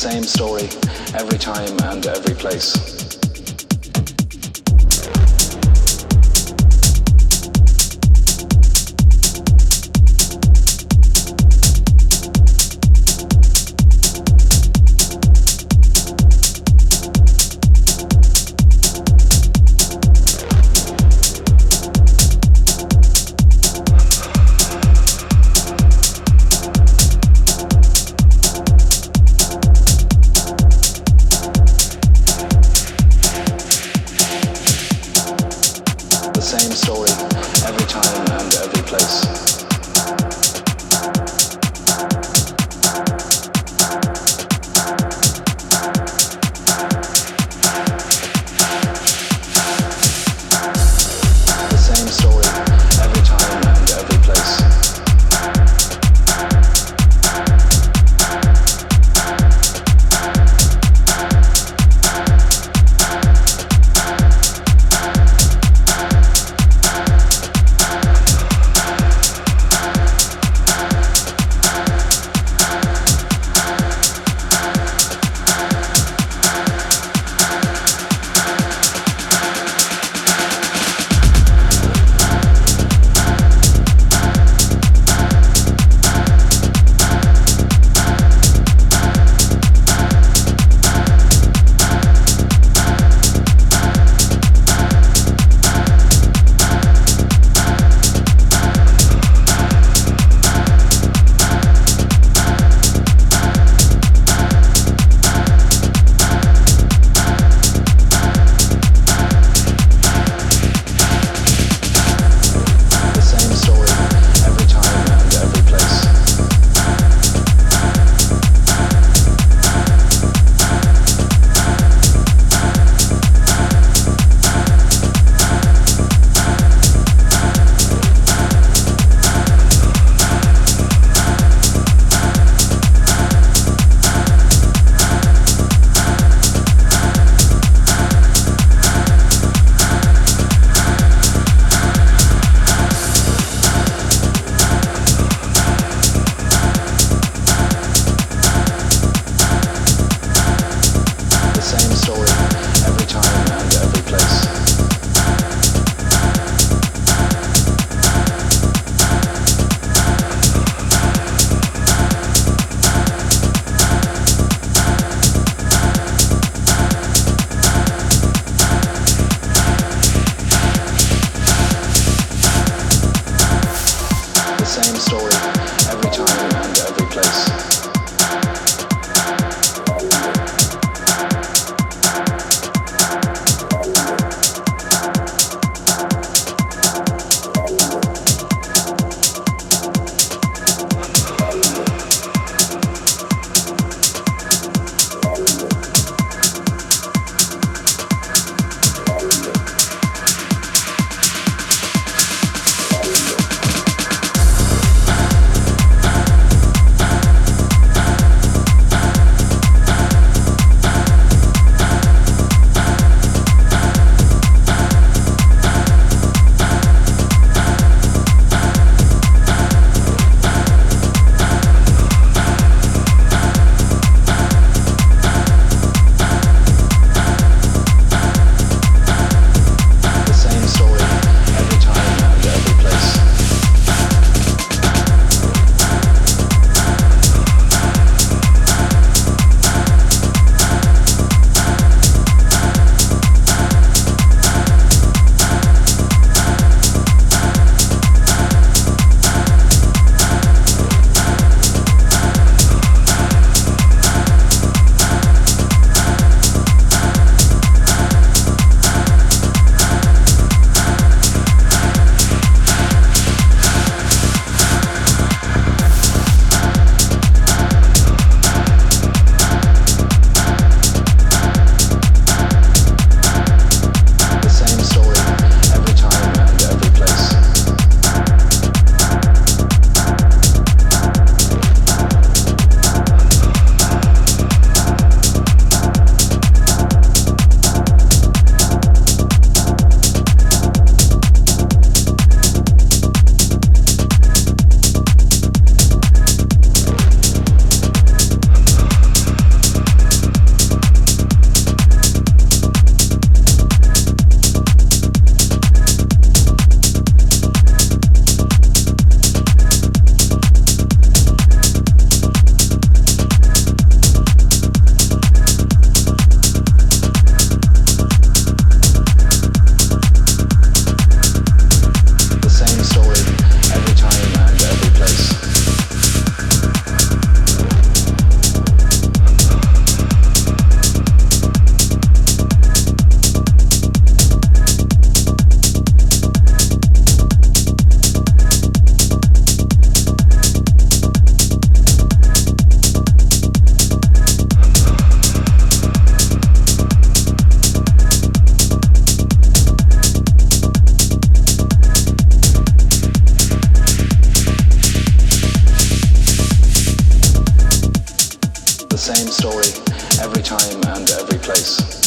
same story every time and every place. same story every time and every place.